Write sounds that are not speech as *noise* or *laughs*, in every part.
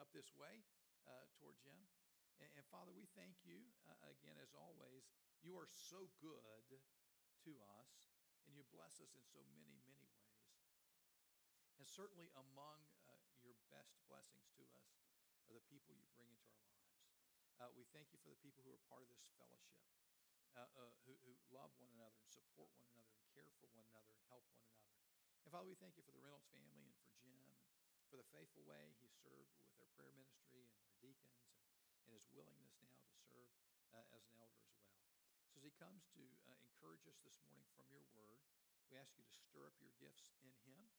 up this way uh, toward Jim. And, and, Father, we thank you uh, again, as always. You are so good to us, and you bless us in so many, many ways. And certainly among uh, your best blessings to us are the people you bring into our lives. Uh, we thank you for the people who are part of this fellowship, uh, uh, who, who love one another and support one another and care for one another and help one another. And Father, we thank you for the Reynolds family and for Jim and for the faithful way he served with our prayer ministry and our deacons and, and his willingness now to serve uh, as an elder as well. So as he comes to uh, encourage us this morning from your word, we ask you to stir up your gifts in him,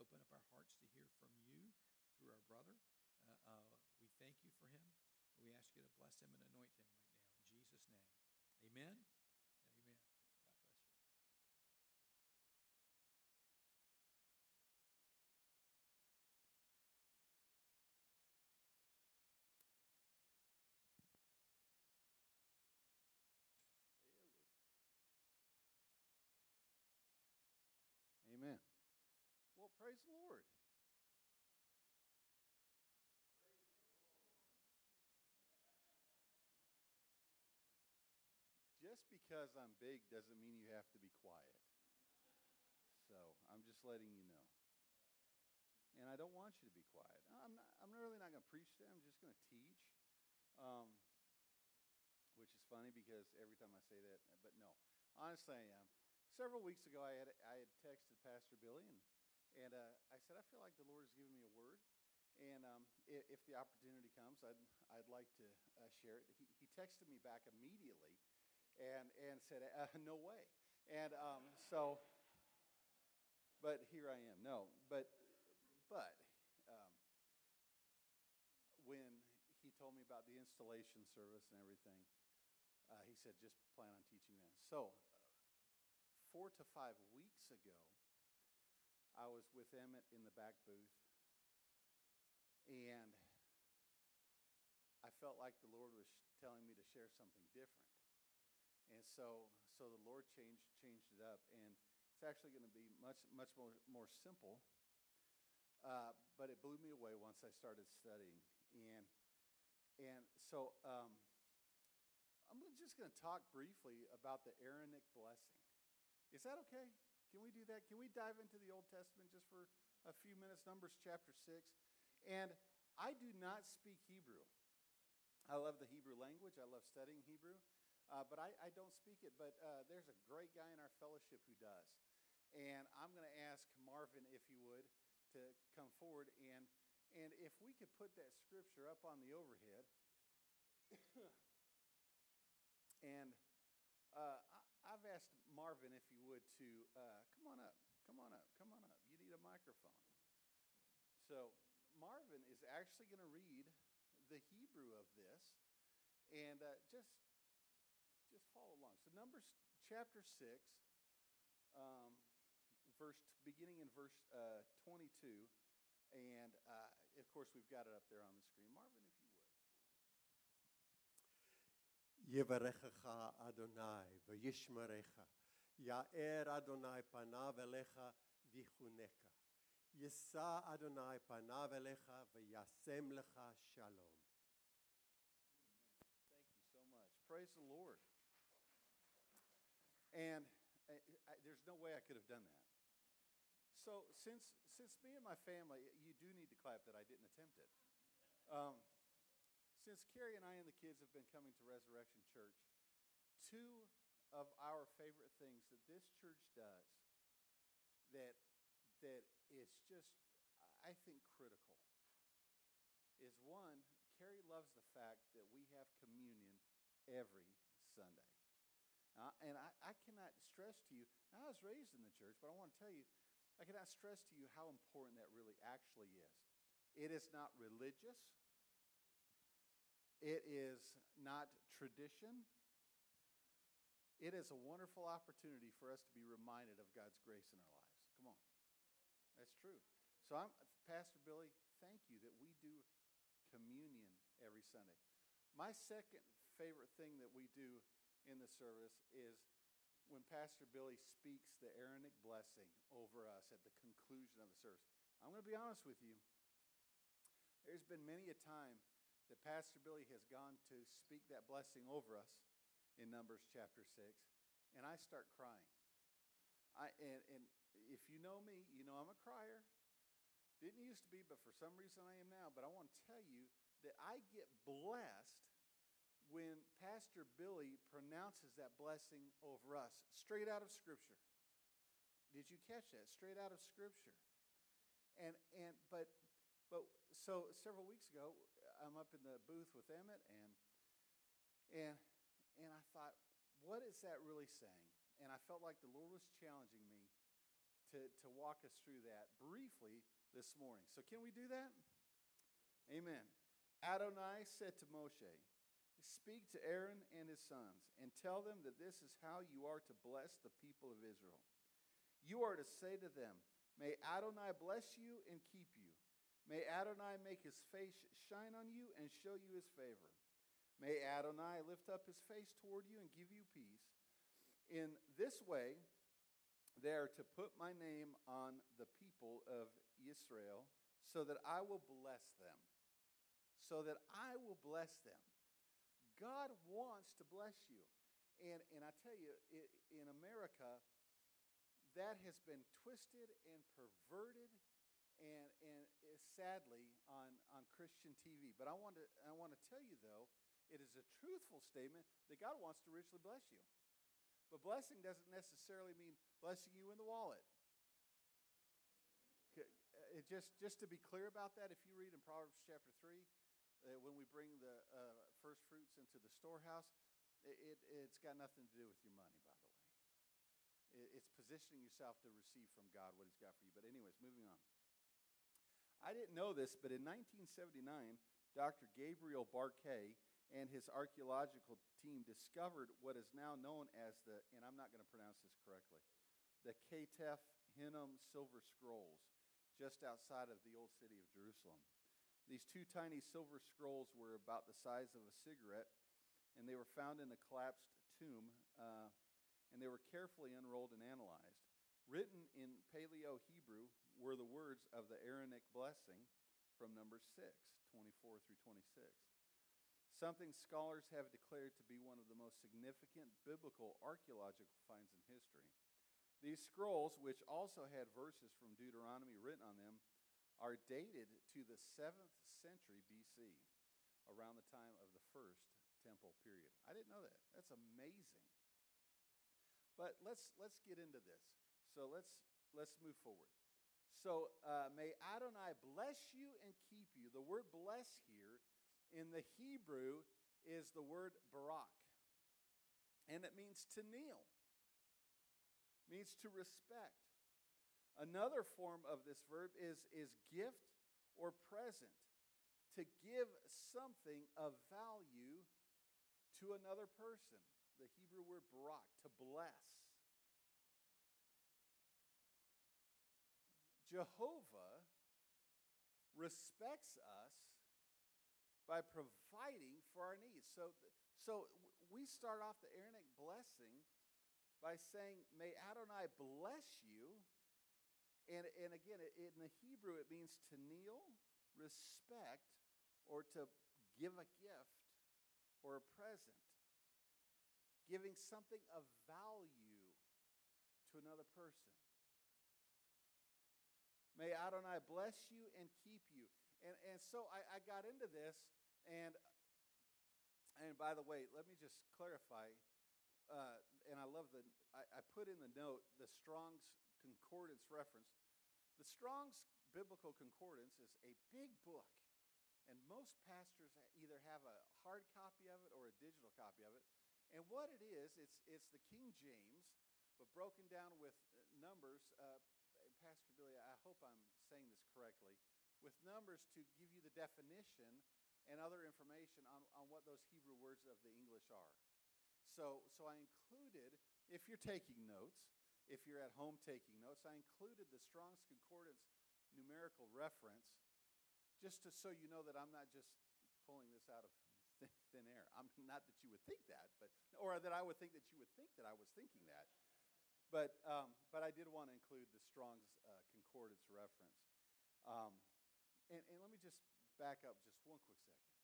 open up our hearts to hear from you through our brother. Uh, uh, we thank you for him, and we ask you to bless him and anoint him right now. In Jesus' name, amen. Amen. God bless you. Amen. Well, praise the Lord. Just because I'm big doesn't mean you have to be quiet. So I'm just letting you know. And I don't want you to be quiet. I'm, not, I'm really not going to preach today. I'm just going to teach. Um, which is funny because every time I say that, but no, honestly, I am several weeks ago, I had, I had texted Pastor Billy, and, and uh, I said, I feel like the Lord has given me a word. And um, if, if, the opportunity comes, I'd, I'd like to uh, share it. He, he texted me back immediately and, and said, uh, *laughs* No way. And um, so, but here I am. No, but, but um, when he told me about the installation service and everything, uh, he said, just plan on teaching that. So four to five weeks ago, I was with Emmett in the back booth, and I felt like the Lord was telling me to share something different. And so, so the Lord changed, changed it up, and it's actually going to be much, much more, more simple. Uh, but it blew me away once I started studying. And, and so um, I'm just going to talk briefly about the Aaronic blessing. Is that okay? Can we do that? Can we dive into the Old Testament just for a few minutes? Numbers chapter 6. And I do not speak Hebrew. I love the Hebrew language, I love studying Hebrew, uh, but I, I, don't speak it. But uh, there's a great guy in our fellowship who does. And I'm going to ask Marvin, if he would, to come forward. And, and if we could put that scripture up on the overhead. *coughs* and uh, I, have asked Marvin if he would to uh, come on up, come on up, come on up. You need a microphone. So Marvin is actually going to read the Hebrew of this, and uh, just just follow along. So Numbers chapter six, um, verse beginning in verse uh, twenty-two, and uh, of course we've got it up there on the screen. Marvin, if you would. יברכך אדוני וישמרך. יאר אדוני פניו אליך ויחונקה. יישא אדוני פניו אליך וישם לך שלום. Thank you so much. Praise the Lord. And I, I, there's no way I could have done that. So since since me and my family, you do need to clap that I didn't attempt it. Um, since Carrie and I and the kids have been coming to Resurrection Church, two of our favorite things that this church does that, that is just, I think, critical is one, Carrie loves the fact that we have communion every Sunday. Uh, and I, I cannot stress to you, I was raised in the church, but I want to tell you, I cannot stress to you how important that really actually is. It is not religious. It is not tradition. It is a wonderful opportunity for us to be reminded of God's grace in our lives. Come on. That's true. So, I'm, Pastor Billy, thank you that we do communion every Sunday. My second favorite thing that we do in the service is when Pastor Billy speaks the Aaronic blessing over us at the conclusion of the service. I'm going to be honest with you. There there's been many a time that Pastor Billy has gone to speak that blessing over us in Numbers chapter 6, and I start crying. I, and, and if you know me, you know I'm a crier. Didn't used to be, but for some reason I am now. But I want to tell you that I get blessed when Pastor Billy pronounces that blessing over us, straight out of Scripture. Did you catch that? Straight out of Scripture. And and but but so several weeks ago, I'm up in the booth with Emmett, and and and I thought, what is that really saying? And I felt like the Lord was challenging me to to walk us through that briefly this morning. So can we do that? Amen. Adonai said to Moshe, Speak to Aaron and his sons, and tell them that this is how you are to bless the people of Israel. You are to say to them, May Adonai bless you and keep you. May Adonai make his face shine on you and show you his favor. May Adonai lift up his face toward you and give you peace. In this way, they are to put my name on the people of Israel so that I will bless them. So that I will bless them. God wants to bless you. And, and I tell you, in America, that has been twisted and perverted and, and sadly on, on Christian TV. But I want, to, I want to tell you, though, it is a truthful statement that God wants to richly bless you. But blessing doesn't necessarily mean blessing you in the wallet. It just, just to be clear about that, if you read in Proverbs chapter 3, uh, when we bring the uh, first fruits into the storehouse, it, it's got nothing to do with your money, by the way. It, it's positioning yourself to receive from God what He's got for you. But, anyways, moving on. I didn't know this, but in 1979, Dr. Gabriel Barkay and his archaeological team discovered what is now known as the, and I'm not going to pronounce this correctly, the Ketef Hinnom Silver Scrolls, just outside of the old city of Jerusalem. These two tiny silver scrolls were about the size of a cigarette, and they were found in a collapsed tomb, uh, and they were carefully unrolled and analyzed. Written in Paleo Hebrew were the words of the Aaronic blessing from number 6, 24 through 26. Something scholars have declared to be one of the most significant biblical archaeological finds in history. These scrolls, which also had verses from Deuteronomy written on them, are dated to the 7th century BC, around the time of the first temple period. I didn't know that. That's amazing. But let's let's get into this. So let's let's move forward. So uh, may Adonai bless you and keep you. The word bless here in the Hebrew is the word barak, and it means to kneel, means to respect. Another form of this verb is, is gift or present, to give something of value to another person. The Hebrew word barak, to bless. Jehovah respects us by providing for our needs. So, so we start off the Aaronic blessing by saying, May Adonai bless you and, and again, in the Hebrew, it means to kneel, respect, or to give a gift or a present. Giving something of value to another person. May Adonai bless you and keep you. And, and so I, I got into this, and, and by the way, let me just clarify. Uh, and I love the, I, I put in the note the Strong's Concordance reference. The Strong's Biblical Concordance is a big book, and most pastors either have a hard copy of it or a digital copy of it. And what it is, it's, it's the King James, but broken down with uh, numbers. Uh, Pastor Billy, I hope I'm saying this correctly, with numbers to give you the definition and other information on, on what those Hebrew words of the English are. So, so I included, if you're taking notes, if you're at home taking notes, I included the Strong's Concordance numerical reference just to, so you know that I'm not just pulling this out of thin air. I'm not that you would think that, but or that I would think that you would think that I was thinking that. But um, but I did want to include the Strong's uh, Concordance reference. Um, and, and let me just back up just one quick second.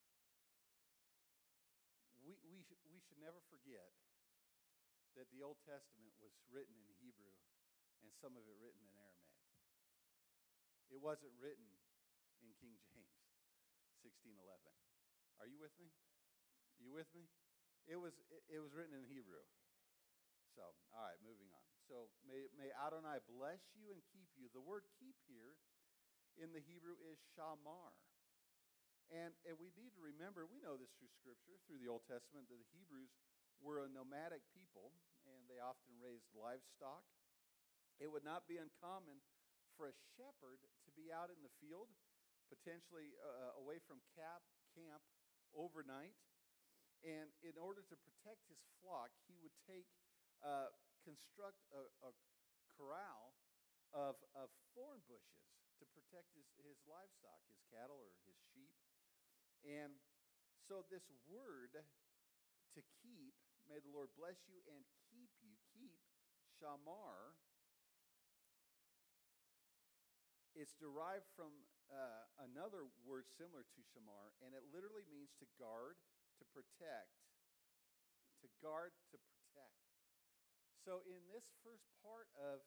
We, we, we should never forget that the Old Testament was written in Hebrew and some of it written in Aramaic. It wasn't written in King James, 1611. Are you with me? Are you with me? It was, it was written in Hebrew. So, all right, moving on. So, may, may Adonai bless you and keep you. The word keep here in the Hebrew is shamar. And, and we need to remember, we know this through Scripture, through the Old Testament, that the Hebrews were a nomadic people and they often raised livestock. It would not be uncommon for a shepherd to be out in the field, potentially uh, away from cap, camp overnight. And in order to protect his flock, he would take, uh, construct a, a corral of, of thorn bushes to protect his, his livestock, his cattle or his sheep. And so, this word to keep, may the Lord bless you and keep you, keep, shamar, it's derived from uh, another word similar to shamar, and it literally means to guard, to protect. To guard, to protect. So, in this first part of,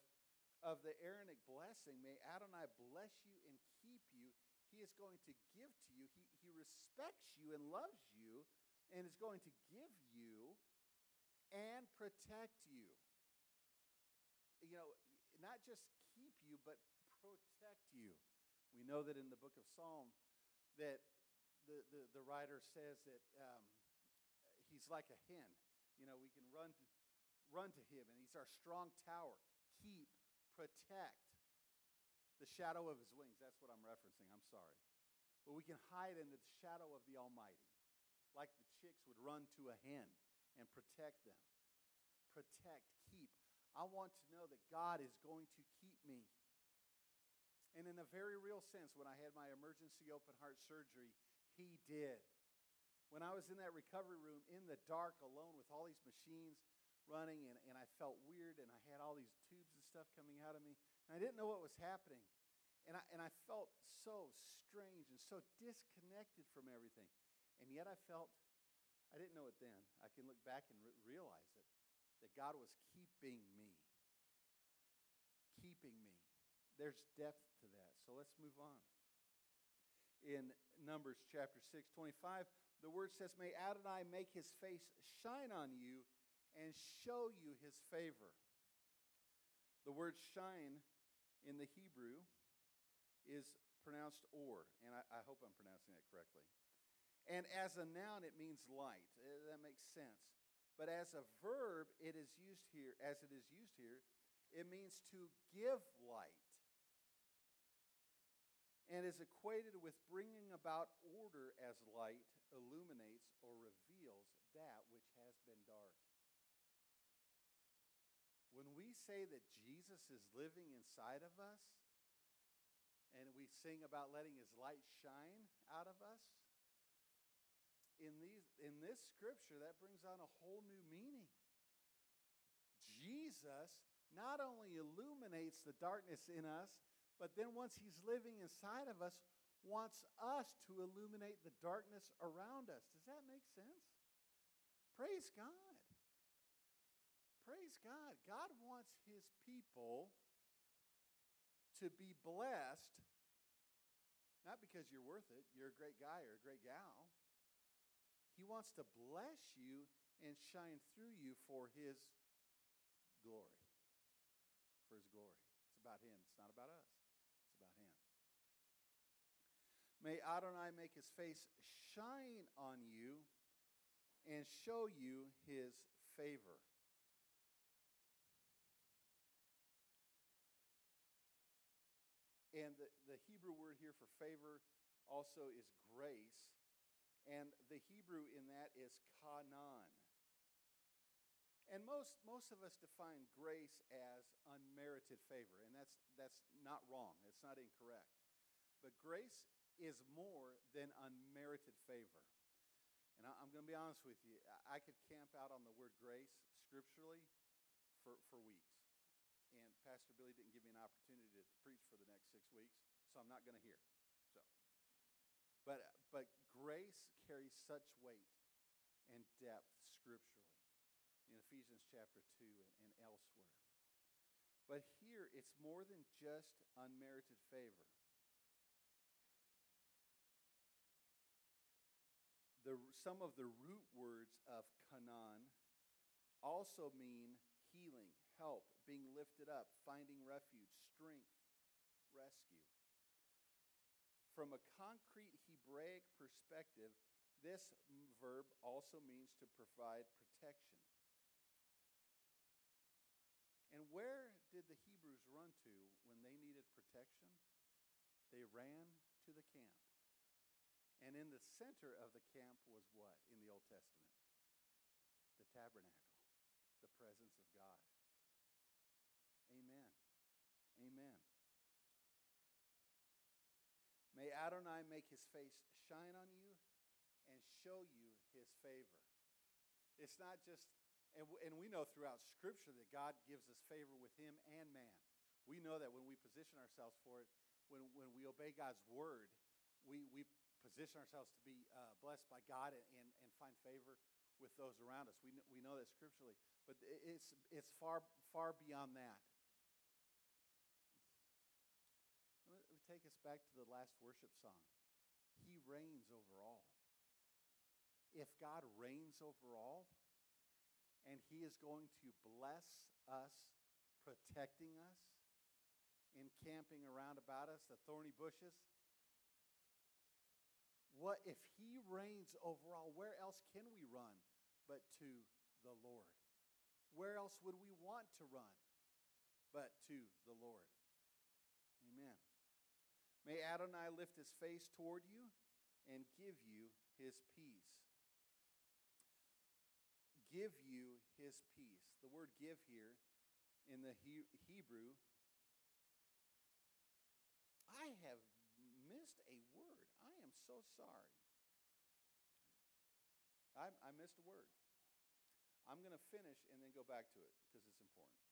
of the Aaronic blessing, may Adonai bless you and keep you he is going to give to you. He, he respects you and loves you and is going to give you and protect you. You know, not just keep you, but protect you. We know that in the book of Psalm that the, the, the writer says that um, he's like a hen. You know, we can run to, run to him, and he's our strong tower. Keep, protect. The shadow of his wings, that's what I'm referencing. I'm sorry. But we can hide in the shadow of the Almighty, like the chicks would run to a hen and protect them. Protect, keep. I want to know that God is going to keep me. And in a very real sense, when I had my emergency open heart surgery, He did. When I was in that recovery room in the dark alone with all these machines running, and, and I felt weird, and I had all these tubes and stuff coming out of me, and I didn't know what was happening. And I, and I felt so strange and so disconnected from everything. And yet I felt, I didn't know it then. I can look back and re- realize it, that God was keeping me. Keeping me. There's depth to that. So let's move on. In Numbers chapter 6, 25, the word says, May Adonai make his face shine on you and show you his favor. The word shine in the Hebrew is pronounced or, and I, I, hope I'm pronouncing that correctly. And as a noun, it means light. Uh, that makes sense. But as a verb, it is used here, as it is used here, it means to give light. And is equated with bringing about order as light illuminates or reveals that which has been dark. When we say that Jesus is living inside of us, and we sing about letting his light shine out of us, in, these, in this scripture, that brings on a whole new meaning. Jesus not only illuminates the darkness in us, but then once he's living inside of us, wants us to illuminate the darkness around us. Does that make sense? Praise God. Praise God. God wants his people to be blessed, not because you're worth it, you're a great guy or a great gal. He wants to bless you and shine through you for his glory. For his glory. It's about him, it's not about us, it's about him. May Adonai make his face shine on you and show you his favor. And the, the Hebrew word here for favor also is grace. And the Hebrew in that is kanan. And most, most of us define grace as unmerited favor, and that's, that's not wrong. It's not incorrect. But grace is more than unmerited favor. And I, am going to be honest with you, I could camp out on the word grace scripturally for, for weeks and Pastor Billy didn't give me an opportunity to, to preach for the next six weeks, so I'm not going to hear. So, but But grace carries such weight and depth scripturally in Ephesians chapter 2 and, and elsewhere. But here, it's more than just unmerited favor. The, some of the root words of kanan also mean healing, help, being lifted up, finding refuge, strength, rescue. From a concrete Hebraic perspective, this verb also means to provide protection. And where did the Hebrews run to when they needed protection? They ran to the camp. And in the center of the camp was what in the Old Testament? The tabernacle, the presence of God. Amen. Amen. May Adonai make his face shine on you and show you his favor. It's not just, and, and we know throughout Scripture that God gives us favor with him and man. We know that when we position ourselves for it, when, when we obey God's word, we, we position ourselves to be uh, blessed by God and, and, and find favor with those around us. We we know that scripturally, but it's, it's far, far beyond that. Let me take us back to the last worship song. He reigns over all. If God reigns over all, and He is going to bless us, protecting us, encamping around about us, the thorny bushes, what if he reigns over all? Where else can we run but to the Lord? Where else would we want to run but to the Lord? May Adonai lift his face toward you and give you his peace. Give you his peace. The word give here in the Hebrew, I have missed a word I am so sorry. I, I missed a word. I'm going to finish and then go back to it because it's important.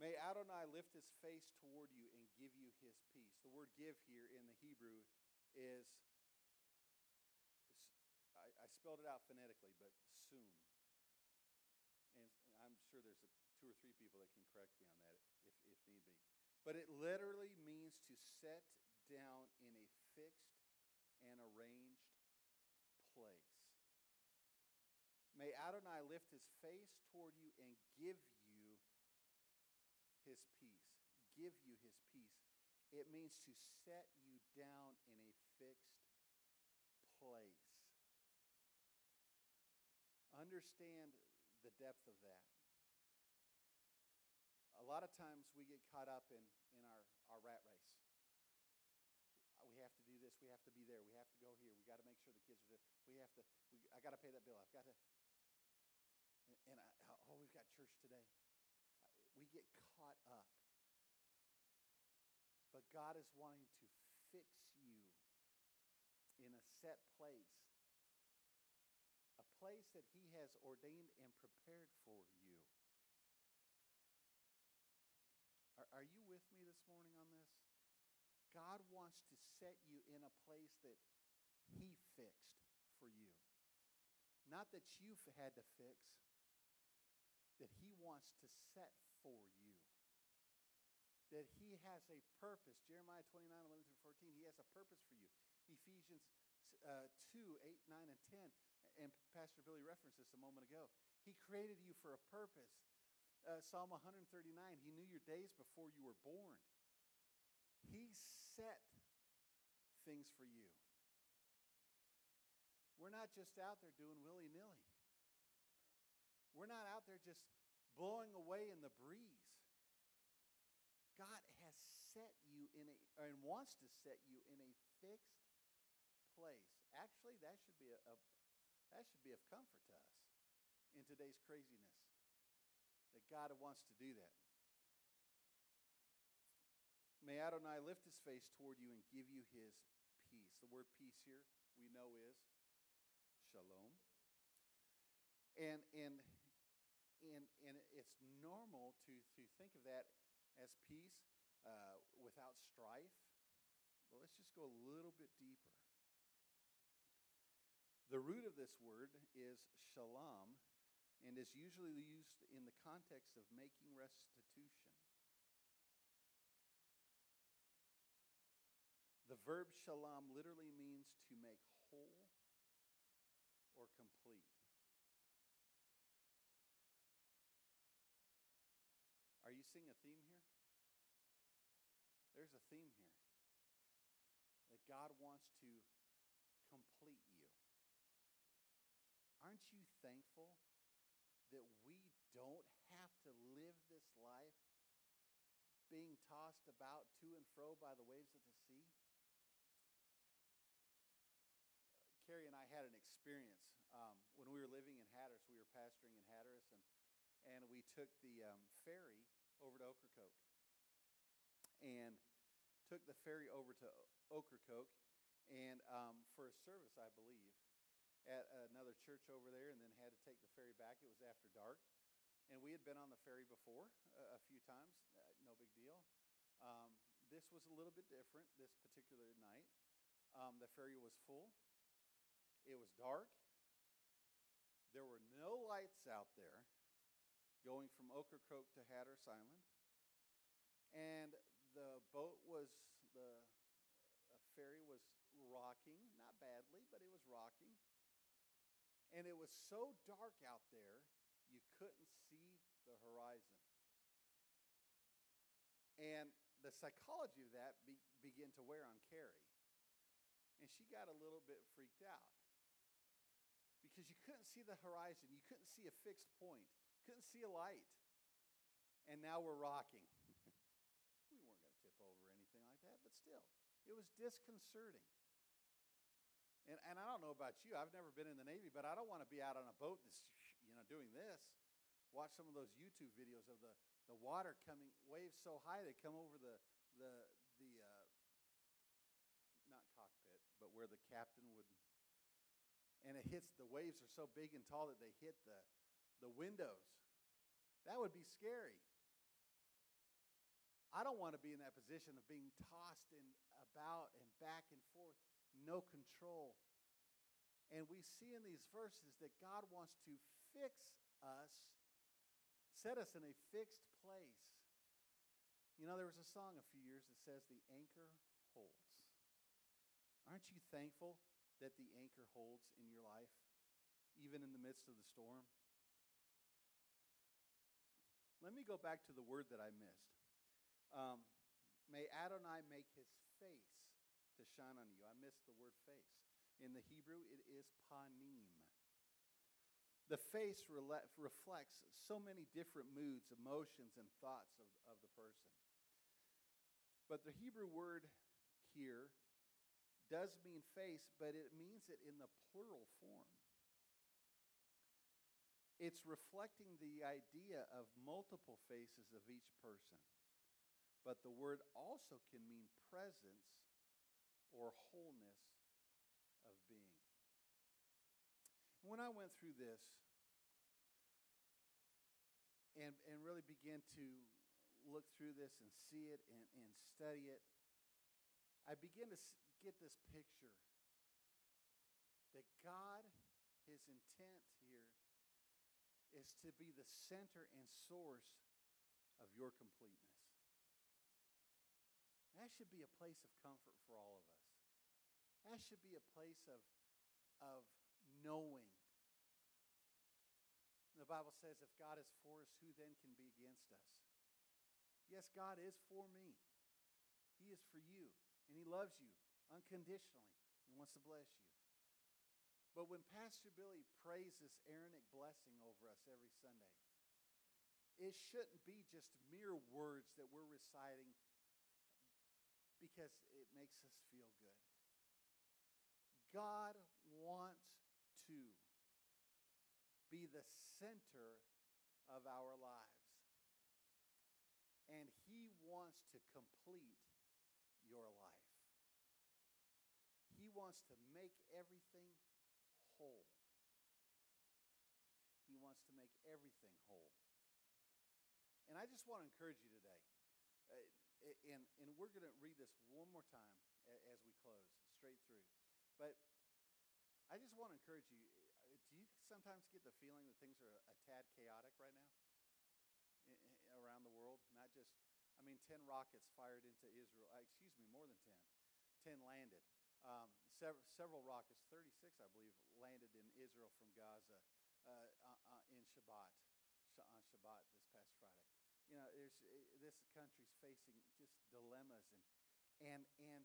May Adonai lift his face toward you and give you his peace. The word give here in the Hebrew is, I, I spelled it out phonetically, but sum. And I'm sure there's a, two or three people that can correct me on that if, if need be. But it literally means to set down in a fixed and arranged place. May Adonai lift his face toward you and give you his peace. Give you his peace. It means to set you down in a fixed place. Understand the depth of that. A lot of times we get caught up in, in our, our rat race we have to do this, we have to be there, we have to go here, we got to make sure the kids are, There. we have to, we, I got to pay that bill, I've got to, and, and I, oh, we've got church today. We get caught up. But God is wanting to fix you in a set place, a place that He has ordained and prepared for you. Are, are you with me this morning on this? God wants to set you in a place that He fixed for you. Not that you've had to fix, that He wants to set for you. That He has a purpose. Jeremiah 29 11 through 14, He has a purpose for you. Ephesians uh, 2 8, 9, and 10, and Pastor Billy referenced this a moment ago. He created you for a purpose. Uh, Psalm 139, He knew your days before you were born. He set things for you. We're not just out there doing willy nilly. We're not out there just blowing away in the breeze. God has set you in a, and wants to set you in a fixed place. Actually, that should be a, a that should be of comfort to us in today's craziness. That God wants to do that. May Adonai lift his face toward you and give you his peace. The word peace here we know is shalom. And, and, and, and it's normal to, to think of that as peace uh, without strife. But let's just go a little bit deeper. The root of this word is shalom and is usually used in the context of making restitution. The verb shalom literally means to make whole or complete. Seeing a theme here? There's a theme here that God wants to complete you. Aren't you thankful that we don't have to live this life being tossed about to and fro by the waves of the sea? Carrie and I had an experience um, when we were living in Hatteras. We were pastoring in Hatteras, and, and we took the um, ferry over to Ocracoke. And took the ferry over to Ocracoke, and um, for a service, I believe, at another church over there, and then had to take the ferry back. It was after dark. And we had been on the ferry before uh, a few times, uh, no big deal. Um, this was a little bit different this particular night. Um, the ferry was full. It was dark. There were no lights out there going from Ocracoke to Hatteras Island. And the boat was, the ferry was rocking, not badly, but it was rocking. And it was so dark out there, you couldn't see the horizon. And the psychology of that be, began to wear on Carrie. And she got a little bit freaked out because you couldn't see the horizon. You couldn't see a fixed point, couldn't see a light. And now we're rocking. *laughs* we weren't going to tip over or anything like that, but still, it was disconcerting. And, and I don't know about you, I've never been in the Navy, but I don't want to be out on a boat that's, *laughs* you know, doing this. Watch some of those YouTube videos of the, the water coming, waves so high they come over the, the, the uh, not cockpit, but where the captain would and it hits the waves are so big and tall that they hit the, the windows. That would be scary. I don't want to be in that position of being tossed and about and back and forth, no control. And we see in these verses that God wants to fix us, set us in a fixed place. You know, there was a song a few years that says, The anchor holds. Aren't you thankful that the anchor holds in your life, even in the midst of the storm? Let me go back to the word that I missed. Um, may Adonai make his face to shine on you. I missed the word face. In the Hebrew, it is panim. The face rele- reflects so many different moods, emotions, and thoughts of, of the person. But the Hebrew word here does mean face, but it means it in the plural form. It's reflecting the idea of multiple faces of each person. But the word also can mean presence or wholeness of being. When I went through this and, and really began to look through this and see it and, and study it, I began to get this picture that God, his intent is to be the center and source of your completeness. That should be a place of comfort for all of us. That should be a place of, of knowing. The Bible says, if God is for us, who then can be against us? Yes, God is for me. He is for you, and He loves you unconditionally. He wants to bless you. But when Pastor Billy prays this Aaronic blessing over us every Sunday, it shouldn't be just mere words that we're reciting because it makes us feel good. God wants to be the center of our lives. And He wants to complete your life. He wants to make everything whole. He wants to make everything whole. And I just want to encourage you today. Uh, and, and we're going to read this one more time as we close, straight through. But I just want to encourage you. uh, Do you sometimes get the feeling that things are a tad chaotic right now around the world? Not just, I mean, 10 rockets fired into Israel. uh, Excuse me, more than 10. 10 landed. Um, several, several rockets, 36, I believe, landed in Israel from Gaza uh, uh, uh, in Shabbat, on Shabbat this past Friday. You know, there's, uh, this country's facing just dilemmas, and, and, and,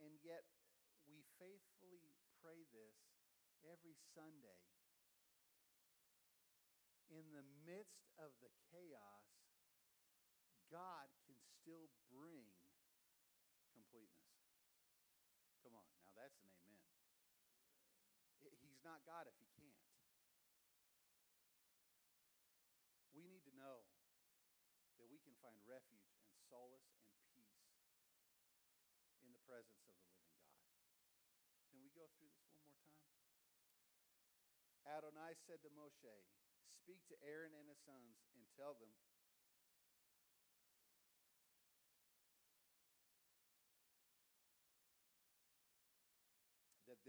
and yet we faithfully pray this every Sunday. In the midst of the chaos, God can still bring completeness. Come on, now that's an amen. I- He's not God if he can't. We need to know that we can find refuge and solace and peace in the presence of the living God. Can we go through this one more time? Adonai said to Moshe, Speak to Aaron and his sons and tell them,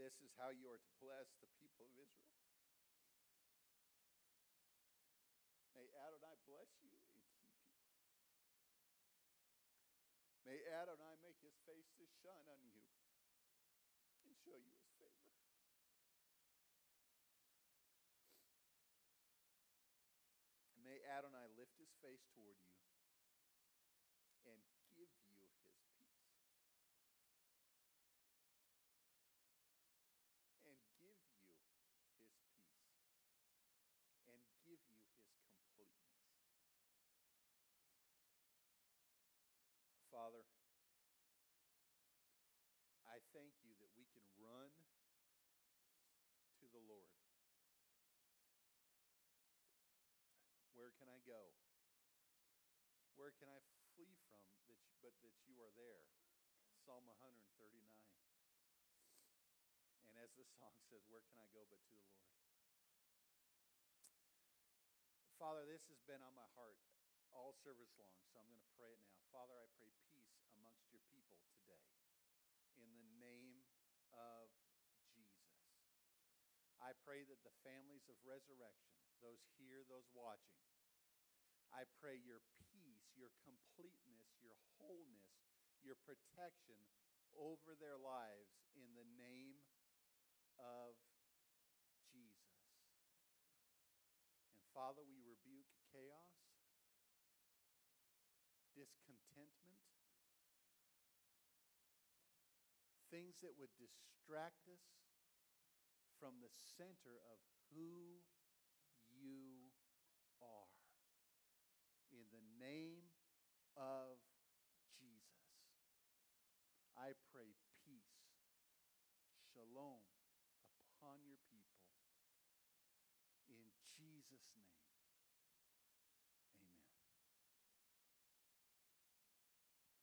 this is how you are to bless the people of Israel. May Adonai bless you and keep you. May Adonai make his face to shine on you and show you his favor. May Adonai lift his face toward you and give you his peace. And give you his peace. And give you his completeness. Father, I thank you that we can run to the Lord. Where can I go? Where can I flee from that you, but that you are there? Psalm 139. And as the song says, where can I go but to the Lord? Father, this has been on my heart all service long, so I'm going to pray it now. Father, I pray peace amongst your people today in the name of Jesus. I pray that the families of resurrection, those here, those watching, I pray your peace, your completeness, your wholeness, your protection over their lives in the name of Jesus. And Father, we rebuke chaos, discontentment, things that would distract us from the center of who you are. In the name of Jesus, I pray peace, shalom upon your people. In Jesus' name.